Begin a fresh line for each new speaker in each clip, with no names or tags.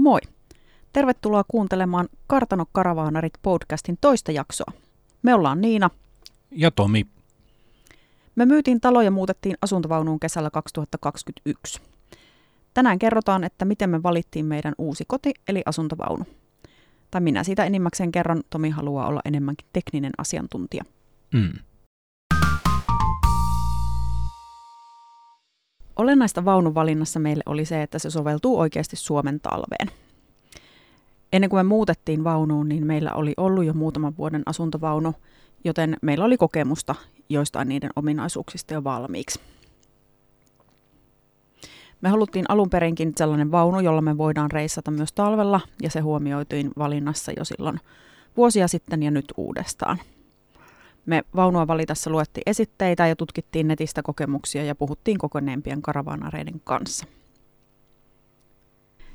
Moi! Tervetuloa kuuntelemaan Kartano Karavaanarit podcastin toista jaksoa. Me ollaan Niina.
Ja Tomi.
Me myytiin talo ja muutettiin asuntovaunuun kesällä 2021. Tänään kerrotaan, että miten me valittiin meidän uusi koti, eli asuntovaunu. Tai minä siitä enimmäkseen kerron, Tomi haluaa olla enemmänkin tekninen asiantuntija.
Mm.
Olennaista vaunun valinnassa meille oli se, että se soveltuu oikeasti Suomen talveen. Ennen kuin me muutettiin vaunuun, niin meillä oli ollut jo muutaman vuoden asuntovaunu, joten meillä oli kokemusta joistain niiden ominaisuuksista jo valmiiksi. Me haluttiin alun perinkin sellainen vaunu, jolla me voidaan reissata myös talvella, ja se huomioituin valinnassa jo silloin vuosia sitten ja nyt uudestaan. Me vaunua valitassa luettiin esitteitä ja tutkittiin netistä kokemuksia ja puhuttiin kokoneempien karavaanareiden kanssa.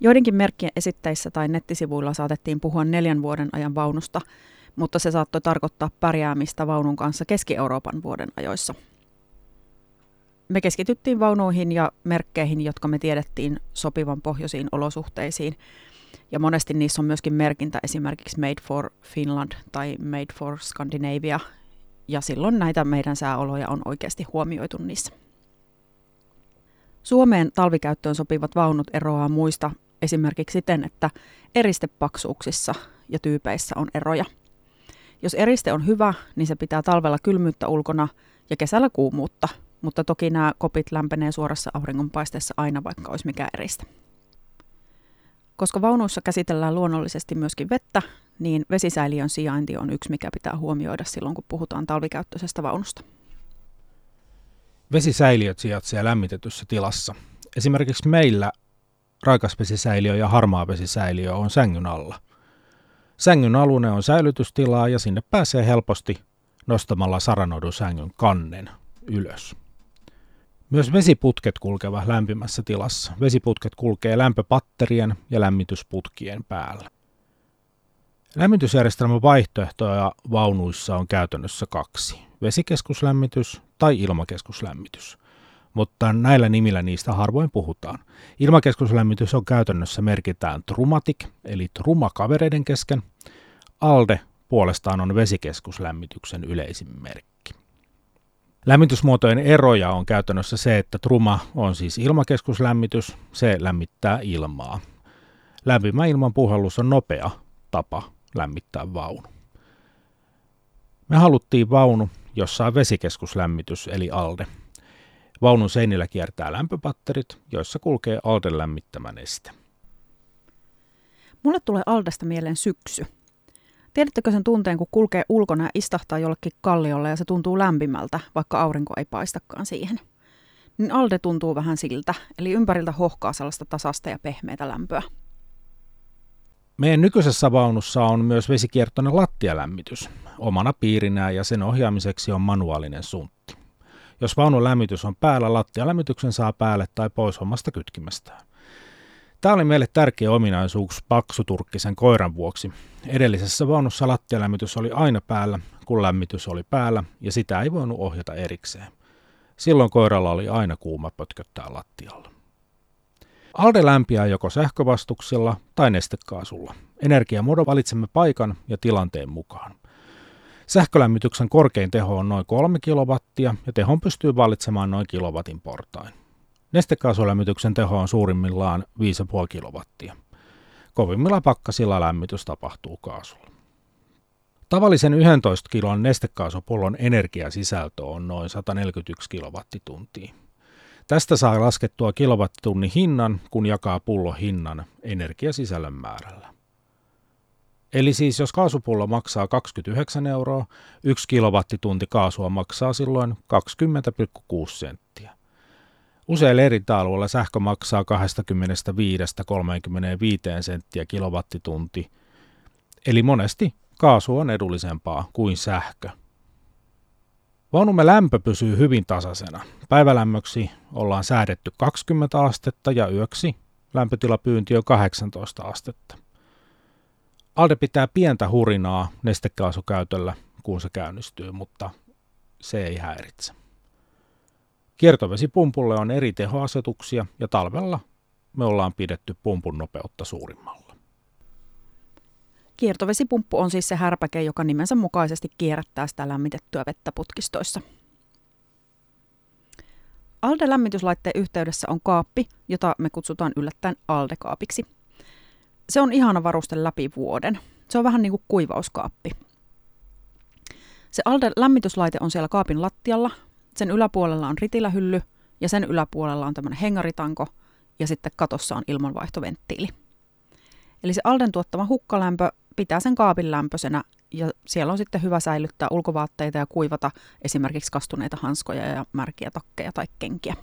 Joidenkin merkkien esitteissä tai nettisivuilla saatettiin puhua neljän vuoden ajan vaunusta, mutta se saattoi tarkoittaa pärjäämistä vaunun kanssa Keski-Euroopan vuoden ajoissa. Me keskityttiin vaunuihin ja merkkeihin, jotka me tiedettiin sopivan pohjoisiin olosuhteisiin, ja monesti niissä on myöskin merkintä esimerkiksi Made for Finland tai Made for Scandinavia, ja silloin näitä meidän sääoloja on oikeasti huomioitu niissä. Suomeen talvikäyttöön sopivat vaunut eroaa muista esimerkiksi siten, että eristepaksuuksissa ja tyypeissä on eroja. Jos eriste on hyvä, niin se pitää talvella kylmyyttä ulkona ja kesällä kuumuutta, mutta toki nämä kopit lämpenee suorassa auringonpaisteessa aina, vaikka olisi mikä eriste. Koska vaunuissa käsitellään luonnollisesti myöskin vettä, niin vesisäiliön sijainti on yksi, mikä pitää huomioida silloin, kun puhutaan talvikäyttöisestä vaunusta.
Vesisäiliöt sijaitsevat lämmitetyssä tilassa. Esimerkiksi meillä raikasvesisäiliö ja harmaavesisäiliö on sängyn alla. Sängyn alune on säilytystilaa ja sinne pääsee helposti nostamalla saranodun sängyn kannen ylös. Myös vesiputket kulkevat lämpimässä tilassa. Vesiputket kulkee lämpöpatterien ja lämmitysputkien päällä. Lämmitysjärjestelmän vaihtoehtoja vaunuissa on käytännössä kaksi. Vesikeskuslämmitys tai ilmakeskuslämmitys. Mutta näillä nimillä niistä harvoin puhutaan. Ilmakeskuslämmitys on käytännössä merkitään Trumatic, eli truma kavereiden kesken. ALDE puolestaan on vesikeskuslämmityksen yleisin merkki. Lämmitysmuotojen eroja on käytännössä se, että truma on siis ilmakeskuslämmitys, se lämmittää ilmaa. Lämpimä ilman puhallus on nopea tapa lämmittää vaunu. Me haluttiin vaunu, jossa on vesikeskuslämmitys eli ALDE. Vaunun seinillä kiertää lämpöpatterit, joissa kulkee ALDE lämmittämä neste.
Mulle tulee Aldesta mieleen syksy. Tiedättekö sen tunteen, kun kulkee ulkona ja istahtaa jollekin kalliolle ja se tuntuu lämpimältä, vaikka aurinko ei paistakaan siihen? Niin Alde tuntuu vähän siltä, eli ympäriltä hohkaa sellaista tasasta ja pehmeitä lämpöä.
Meidän nykyisessä vaunussa on myös vesikiertoinen lattialämmitys omana piirinään ja sen ohjaamiseksi on manuaalinen suntti. Jos vaunun lämmitys on päällä, lattialämmityksen saa päälle tai pois omasta kytkimestään. Tämä oli meille tärkeä ominaisuus paksuturkkisen koiran vuoksi. Edellisessä vaunussa lattialämmitys oli aina päällä, kun lämmitys oli päällä, ja sitä ei voinut ohjata erikseen. Silloin koiralla oli aina kuuma pötköttää lattialla. Alde lämpiää joko sähkövastuksella tai nestekaasulla. Energiamuodon valitsemme paikan ja tilanteen mukaan. Sähkölämmityksen korkein teho on noin 3 kilowattia ja tehon pystyy valitsemaan noin kilowatin portain. Nestekaasulämmityksen teho on suurimmillaan 5,5 kilowattia. Kovimmilla pakkasilla lämmitys tapahtuu kaasulla. Tavallisen 11 kilon nestekaasupullon energiasisältö on noin 141 kilowattituntia. Tästä saa laskettua kilowattitunnin hinnan, kun jakaa pullo hinnan energiasisällön määrällä. Eli siis jos kaasupullo maksaa 29 euroa, 1 kilowattitunti kaasua maksaa silloin 20,6 senttiä. Useilla eri alueilla sähkö maksaa 25-35 senttiä kilowattitunti, eli monesti kaasu on edullisempaa kuin sähkö. Vaunumme lämpö pysyy hyvin tasaisena. Päivälämmöksi ollaan säädetty 20 astetta ja yöksi lämpötilapyynti on 18 astetta. Alde pitää pientä hurinaa nestekaasukäytöllä, kun se käynnistyy, mutta se ei häiritse. Kiertovesipumpulle on eri tehoasetuksia ja talvella me ollaan pidetty pumpun nopeutta suurimmalla.
Kiertovesipumppu on siis se härpäke, joka nimensä mukaisesti kierrättää sitä lämmitettyä vettä putkistoissa. ALDE-lämmityslaitteen yhteydessä on kaappi, jota me kutsutaan yllättäen ALDE-kaapiksi. Se on ihana varuste läpi vuoden. Se on vähän niin kuin kuivauskaappi. Se ALDE-lämmityslaite on siellä kaapin lattialla. Sen yläpuolella on ritilähylly ja sen yläpuolella on tämmöinen hengaritanko ja sitten katossa on ilmanvaihtoventtiili. Eli se Alden tuottama hukkalämpö pitää sen kaapin lämpöisenä ja siellä on sitten hyvä säilyttää ulkovaatteita ja kuivata esimerkiksi kastuneita hanskoja ja märkiä takkeja tai kenkiä.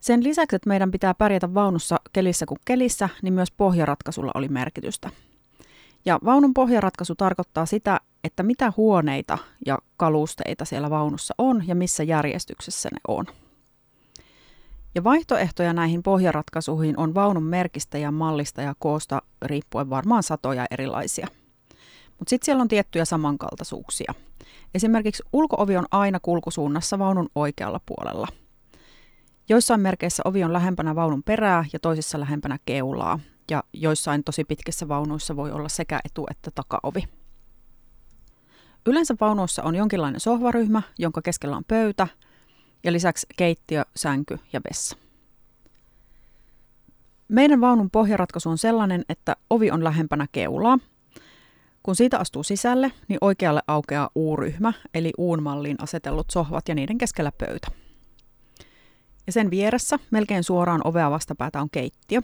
Sen lisäksi, että meidän pitää pärjätä vaunussa kelissä kuin kelissä, niin myös pohjaratkaisulla oli merkitystä. Ja vaunun pohjaratkaisu tarkoittaa sitä, että mitä huoneita ja kalusteita siellä vaunussa on ja missä järjestyksessä ne on. Ja vaihtoehtoja näihin pohjaratkaisuihin on vaunun merkistä ja mallista ja koosta riippuen varmaan satoja erilaisia. Mutta sitten siellä on tiettyjä samankaltaisuuksia. Esimerkiksi ulkoovi on aina kulkusuunnassa vaunun oikealla puolella. Joissain merkeissä ovi on lähempänä vaunun perää ja toisissa lähempänä keulaa. Ja joissain tosi pitkissä vaunuissa voi olla sekä etu- että takaovi. Yleensä vaunuissa on jonkinlainen sohvaryhmä, jonka keskellä on pöytä, ja lisäksi keittiö, sänky ja vessa. Meidän vaunun pohjaratkaisu on sellainen, että ovi on lähempänä keulaa. Kun siitä astuu sisälle, niin oikealle aukeaa U-ryhmä, eli uun malliin asetellut sohvat ja niiden keskellä pöytä. Ja sen vieressä, melkein suoraan ovea vastapäätä on keittiö.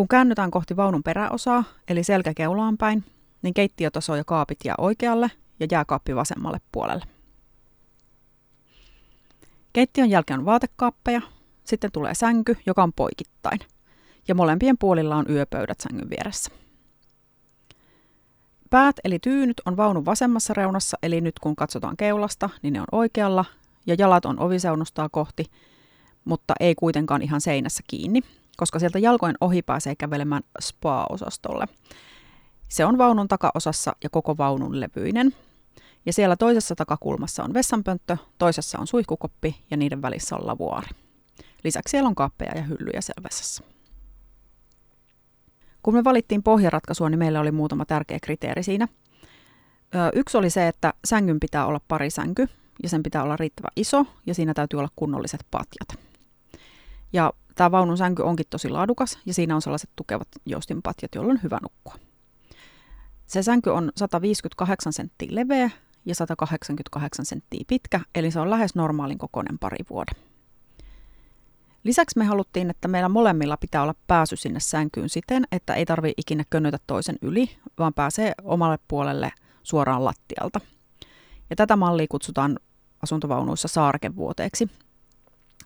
Kun käännytään kohti vaunun peräosaa, eli selkäkeulaan päin, niin keittiötaso ja kaapit jää oikealle ja jääkaappi vasemmalle puolelle. Keittiön jälkeen on vaatekaappeja, sitten tulee sänky, joka on poikittain, ja molempien puolilla on yöpöydät sängyn vieressä. Päät eli tyynyt on vaunun vasemmassa reunassa, eli nyt kun katsotaan keulasta, niin ne on oikealla, ja jalat on oviseunustaa kohti, mutta ei kuitenkaan ihan seinässä kiinni, koska sieltä jalkojen ohi pääsee kävelemään spa-osastolle. Se on vaunun takaosassa ja koko vaunun levyinen, ja siellä toisessa takakulmassa on vessanpönttö, toisessa on suihkukoppi ja niiden välissä on lavuaari. Lisäksi siellä on kaappeja ja hyllyjä vessassa. Kun me valittiin pohjaratkaisua, niin meillä oli muutama tärkeä kriteeri siinä. Yksi oli se, että sängyn pitää olla pari sänky ja sen pitää olla riittävä iso ja siinä täytyy olla kunnolliset patjat. Ja tämä vaunun sänky onkin tosi laadukas ja siinä on sellaiset tukevat joustinpatjat, joilla on hyvä nukkua. Se sänky on 158 senttiä leveä ja 188 senttiä pitkä, eli se on lähes normaalin kokoinen parivuode. Lisäksi me haluttiin, että meillä molemmilla pitää olla pääsy sinne sänkyyn siten, että ei tarvi ikinä könnötä toisen yli, vaan pääsee omalle puolelle suoraan lattialta. Ja tätä mallia kutsutaan asuntovaunuissa saarkevuoteeksi.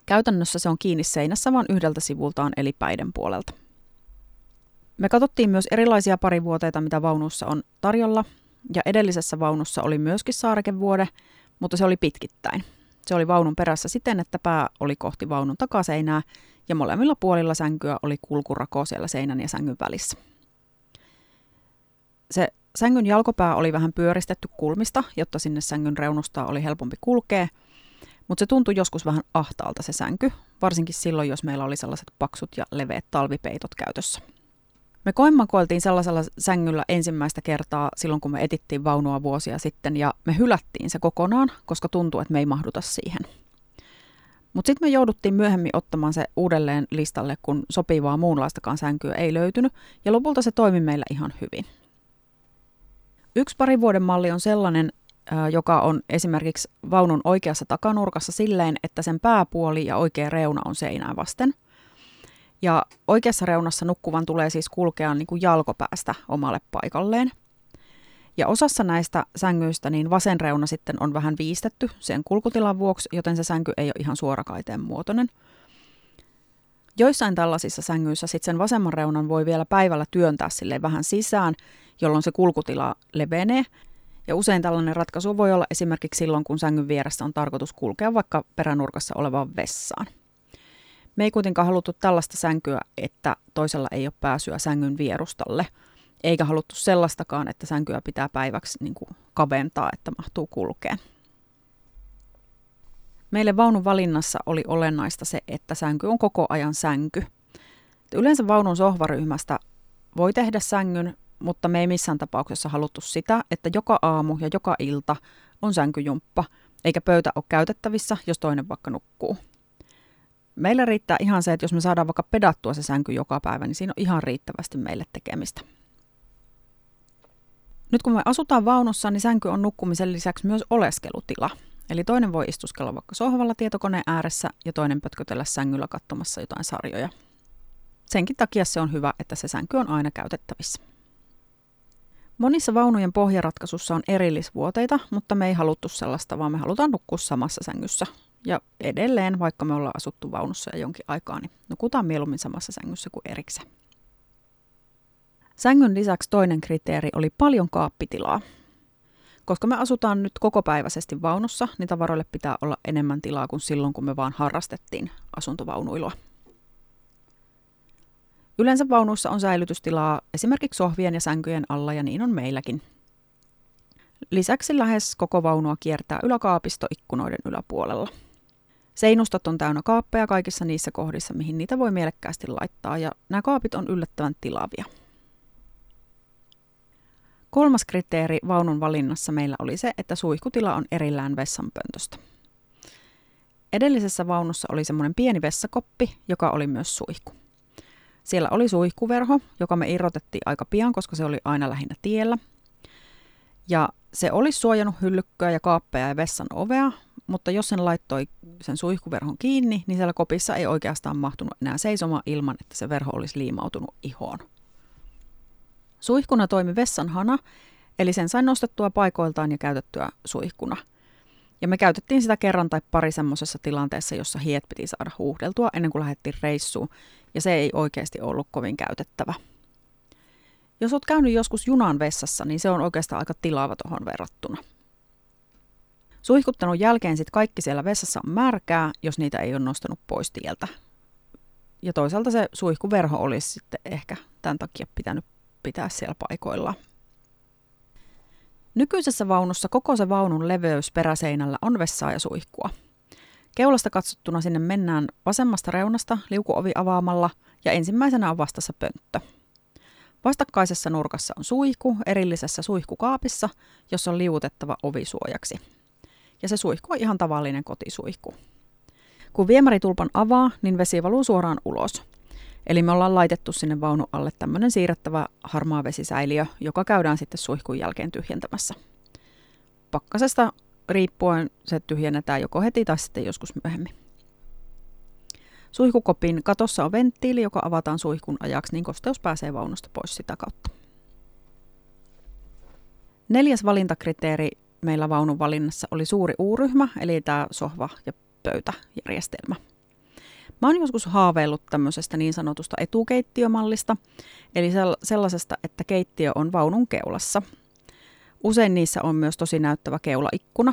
Käytännössä se on kiinni seinässä vain yhdeltä sivultaan eli päiden puolelta. Me katsottiin myös erilaisia parivuoteita, mitä vaunussa on tarjolla, ja edellisessä vaunussa oli myöskin saarekevuode, mutta se oli pitkittäin. Se oli vaunun perässä siten, että pää oli kohti vaunun takaseinää ja molemmilla puolilla sänkyä oli kulkurako siellä seinän ja sängyn välissä. Se sängyn jalkopää oli vähän pyöristetty kulmista, jotta sinne sängyn reunusta oli helpompi kulkea, mutta se tuntui joskus vähän ahtaalta se sänky, varsinkin silloin, jos meillä oli sellaiset paksut ja leveät talvipeitot käytössä. Me koimakoiltiin sellaisella sängyllä ensimmäistä kertaa silloin, kun me etittiin vaunua vuosia sitten, ja me hylättiin se kokonaan, koska tuntui, että me ei mahduta siihen. Mutta sitten me jouduttiin myöhemmin ottamaan se uudelleen listalle, kun sopivaa muunlaistakaan sänkyä ei löytynyt, ja lopulta se toimi meillä ihan hyvin. Yksi pari vuoden malli on sellainen, joka on esimerkiksi vaunun oikeassa takanurkassa silleen, että sen pääpuoli ja oikea reuna on seinää vasten – ja oikeassa reunassa nukkuvan tulee siis kulkea niin kuin jalkopäästä omalle paikalleen. Ja osassa näistä sängyistä niin vasen reuna sitten on vähän viistetty sen kulkutilan vuoksi, joten se sänky ei ole ihan suorakaiteen muotoinen. Joissain tällaisissa sängyissä sitten sen vasemman reunan voi vielä päivällä työntää sille vähän sisään, jolloin se kulkutila levenee. Ja usein tällainen ratkaisu voi olla esimerkiksi silloin, kun sängyn vieressä on tarkoitus kulkea vaikka peränurkassa olevaan vessaan. Me ei kuitenkaan haluttu tällaista sänkyä, että toisella ei ole pääsyä sängyn vierustalle, eikä haluttu sellaistakaan, että sänkyä pitää päiväksi niin kuin kaventaa, että mahtuu kulkeen. Meille vaunun valinnassa oli olennaista se, että sänky on koko ajan sänky. Yleensä vaunun sohvaryhmästä voi tehdä sängyn, mutta me ei missään tapauksessa haluttu sitä, että joka aamu ja joka ilta on sänkyjumppa, eikä pöytä ole käytettävissä, jos toinen vaikka nukkuu. Meillä riittää ihan se, että jos me saadaan vaikka pedattua se sänky joka päivä, niin siinä on ihan riittävästi meille tekemistä. Nyt kun me asutaan vaunussa, niin sänky on nukkumisen lisäksi myös oleskelutila. Eli toinen voi istuskella vaikka sohvalla tietokoneen ääressä ja toinen pötkötellä sängyllä katsomassa jotain sarjoja. Senkin takia se on hyvä, että se sänky on aina käytettävissä. Monissa vaunujen pohjaratkaisussa on erillisvuoteita, mutta me ei haluttu sellaista, vaan me halutaan nukkua samassa sängyssä. Ja edelleen, vaikka me ollaan asuttu vaunussa jo jonkin aikaa, niin nukutaan mieluummin samassa sängyssä kuin erikseen. Sängyn lisäksi toinen kriteeri oli paljon kaappitilaa. Koska me asutaan nyt kokopäiväisesti vaunussa, niin tavaroille pitää olla enemmän tilaa kuin silloin, kun me vaan harrastettiin asuntovaunuilua. Yleensä vaunuissa on säilytystilaa esimerkiksi sohvien ja sänkyjen alla ja niin on meilläkin. Lisäksi lähes koko vaunua kiertää yläkaapisto ikkunoiden yläpuolella. Seinustot on täynnä kaappeja kaikissa niissä kohdissa, mihin niitä voi mielekkäästi laittaa ja nämä kaapit on yllättävän tilavia. Kolmas kriteeri vaunun valinnassa meillä oli se, että suihkutila on erillään vessanpöntöstä. Edellisessä vaunussa oli semmoinen pieni vessakoppi, joka oli myös suihku. Siellä oli suihkuverho, joka me irrotettiin aika pian, koska se oli aina lähinnä tiellä. Ja se olisi suojannut hyllykköä ja kaappeja ja vessan ovea, mutta jos sen laittoi sen suihkuverhon kiinni, niin siellä kopissa ei oikeastaan mahtunut enää seisomaan ilman, että se verho olisi liimautunut ihoon. Suihkuna toimi vessanhana, eli sen sai nostettua paikoiltaan ja käytettyä suihkuna. Ja me käytettiin sitä kerran tai pari semmoisessa tilanteessa, jossa hiet piti saada huuhdeltua ennen kuin lähdettiin reissuun, ja se ei oikeasti ollut kovin käytettävä. Jos olet käynyt joskus junan vessassa, niin se on oikeastaan aika tilaava tuohon verrattuna. Suihkuttanut jälkeen sitten kaikki siellä vessassa on märkää, jos niitä ei ole nostanut pois tieltä. Ja toisaalta se suihkuverho olisi sitten ehkä tämän takia pitänyt pitää siellä paikoilla. Nykyisessä vaunussa koko se vaunun leveys peräseinällä on vessaa ja suihkua. Keulasta katsottuna sinne mennään vasemmasta reunasta liukuovi avaamalla ja ensimmäisenä on vastassa pönttö. Vastakkaisessa nurkassa on suihku erillisessä suihkukaapissa, jossa on liuutettava ovi suojaksi. Ja se suihku on ihan tavallinen kotisuihku. Kun viemäritulpan avaa, niin vesi valuu suoraan ulos. Eli me ollaan laitettu sinne vaunu alle tämmöinen siirrettävä harmaa vesisäiliö, joka käydään sitten suihkun jälkeen tyhjentämässä. Pakkasesta riippuen se tyhjennetään joko heti tai sitten joskus myöhemmin. Suihkukopin katossa on venttiili, joka avataan suihkun ajaksi, niin kosteus pääsee vaunusta pois sitä kautta. Neljäs valintakriteeri meillä vaunun valinnassa oli suuri uuryhmä, eli tämä sohva- ja pöytäjärjestelmä. Mä oon joskus haaveillut tämmöisestä niin sanotusta etukeittiömallista, eli sellaisesta, että keittiö on vaunun keulassa. Usein niissä on myös tosi näyttävä keulaikkuna,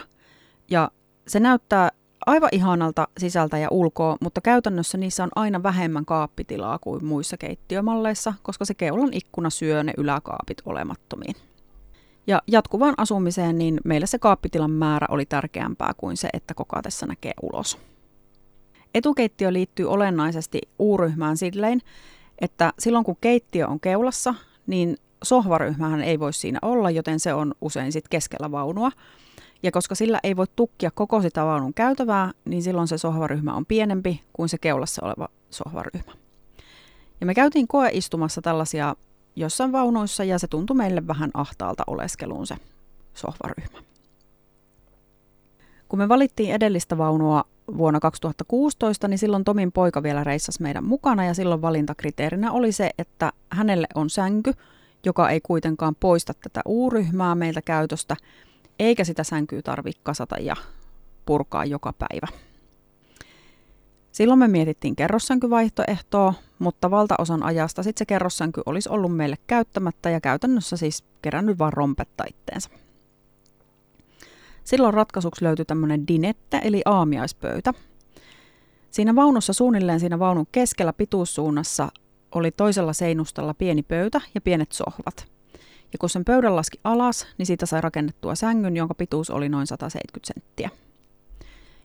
ja se näyttää aivan ihanalta sisältä ja ulkoa, mutta käytännössä niissä on aina vähemmän kaappitilaa kuin muissa keittiömalleissa, koska se keulan ikkuna syö ne yläkaapit olemattomiin. Ja jatkuvaan asumiseen niin meillä se kaappitilan määrä oli tärkeämpää kuin se, että kokaatessa näkee ulos. Etukeittiö liittyy olennaisesti uuryhmään silleen, että silloin kun keittiö on keulassa, niin sohvaryhmähän ei voi siinä olla, joten se on usein sitten keskellä vaunua. Ja koska sillä ei voi tukkia koko sitä vaunun käytävää, niin silloin se sohvaryhmä on pienempi kuin se keulassa oleva sohvaryhmä. Ja me käytiin koeistumassa tällaisia jossain vaunuissa ja se tuntui meille vähän ahtaalta oleskeluun se sohvaryhmä. Kun me valittiin edellistä vaunua vuonna 2016, niin silloin Tomin poika vielä reissasi meidän mukana ja silloin valintakriteerinä oli se, että hänelle on sänky, joka ei kuitenkaan poista tätä uuryhmää meiltä käytöstä, eikä sitä sänkyä tarvitse kasata ja purkaa joka päivä. Silloin me mietittiin kerrossänkyvaihtoehtoa, mutta valtaosan ajasta sitten se kerrossänky olisi ollut meille käyttämättä ja käytännössä siis kerännyt vaan rompetta itteensä. Silloin ratkaisuksi löytyi tämmöinen dinette eli aamiaispöytä. Siinä vaunussa suunnilleen siinä vaunun keskellä pituussuunnassa oli toisella seinustalla pieni pöytä ja pienet sohvat. Ja kun sen pöydän laski alas, niin siitä sai rakennettua sängyn, jonka pituus oli noin 170 senttiä.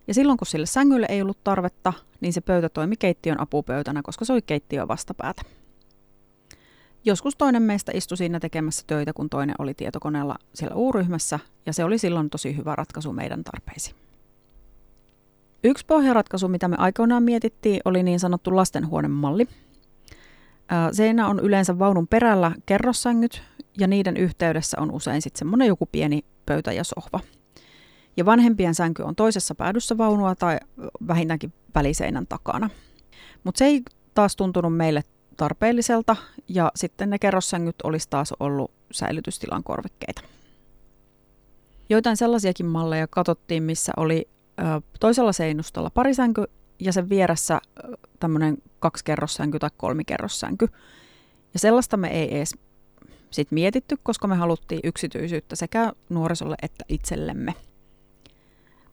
Ja silloin kun sille sängylle ei ollut tarvetta, niin se pöytä toimi keittiön apupöytänä, koska se oli keittiön vastapäätä. Joskus toinen meistä istui siinä tekemässä töitä, kun toinen oli tietokoneella siellä U-ryhmässä, ja se oli silloin tosi hyvä ratkaisu meidän tarpeisiin. Yksi pohjaratkaisu, mitä me aikoinaan mietittiin, oli niin sanottu lastenhuonemalli. Seinä on yleensä vaunun perällä kerrossängyt, ja niiden yhteydessä on usein sitten semmoinen joku pieni pöytä ja sohva. Ja vanhempien sänky on toisessa päädyssä vaunua tai vähintäänkin väliseinän takana. Mutta se ei taas tuntunut meille tarpeelliselta, ja sitten ne kerrossängyt olisi taas ollut säilytystilan korvikkeita. Joitain sellaisiakin malleja katsottiin, missä oli ö, toisella seinustalla parisänky ja sen vieressä tämmöinen kaksikerrossänky tai kolmikerrossänky. Ja sellaista me ei edes sit mietitty, koska me haluttiin yksityisyyttä sekä nuorisolle että itsellemme.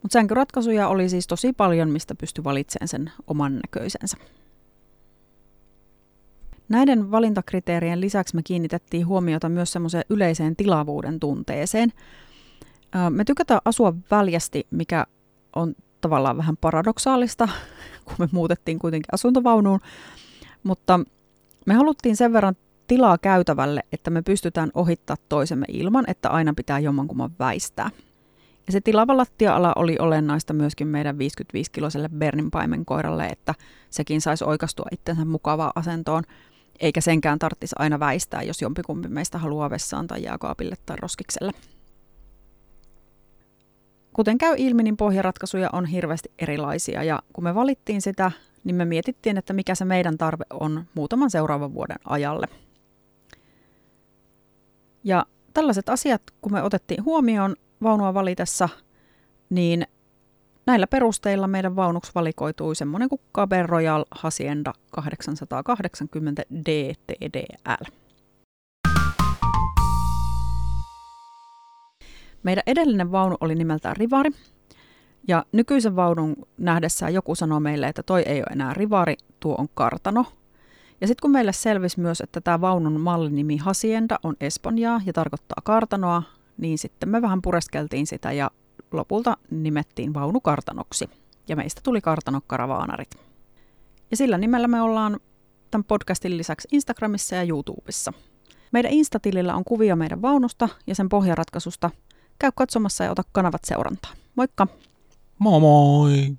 Mutta sänkyratkaisuja oli siis tosi paljon, mistä pystyi valitsemaan sen oman näköisensä. Näiden valintakriteerien lisäksi me kiinnitettiin huomiota myös semmoiseen yleiseen tilavuuden tunteeseen. Me tykätään asua väljästi, mikä on tavallaan vähän paradoksaalista, kun me muutettiin kuitenkin asuntovaunuun, mutta me haluttiin sen verran tilaa käytävälle, että me pystytään ohittaa toisemme ilman, että aina pitää jommankumman väistää. Ja se tilava lattia-ala oli olennaista myöskin meidän 55-kiloselle Bernin paimenkoiralle, että sekin saisi oikastua itsensä mukavaan asentoon, eikä senkään tarvitsisi aina väistää, jos jompikumpi meistä haluaa vessaan tai jääkaapille tai roskikselle. Kuten käy ilmi, niin pohjaratkaisuja on hirveästi erilaisia ja kun me valittiin sitä, niin me mietittiin, että mikä se meidän tarve on muutaman seuraavan vuoden ajalle. Ja tällaiset asiat, kun me otettiin huomioon vaunua valitessa, niin näillä perusteilla meidän vaunuksi valikoitui semmoinen kuin Caber Royal Hacienda 880 DTDL. Meidän edellinen vaunu oli nimeltään Rivari, ja nykyisen vaunun nähdessään joku sanoi meille, että toi ei ole enää Rivari, tuo on Kartano. Ja sitten kun meille selvisi myös, että tämä vaunun mallinimi Hacienda on Espanjaa ja tarkoittaa kartanoa, niin sitten me vähän pureskeltiin sitä ja lopulta nimettiin vaunu kartanoksi. Ja meistä tuli kartanokkaravaanarit. Ja sillä nimellä me ollaan tämän podcastin lisäksi Instagramissa ja YouTubessa. Meidän Instatilillä on kuvia meidän vaunusta ja sen pohjaratkaisusta. Käy katsomassa ja ota kanavat seurantaa. Moikka!
Moi moi!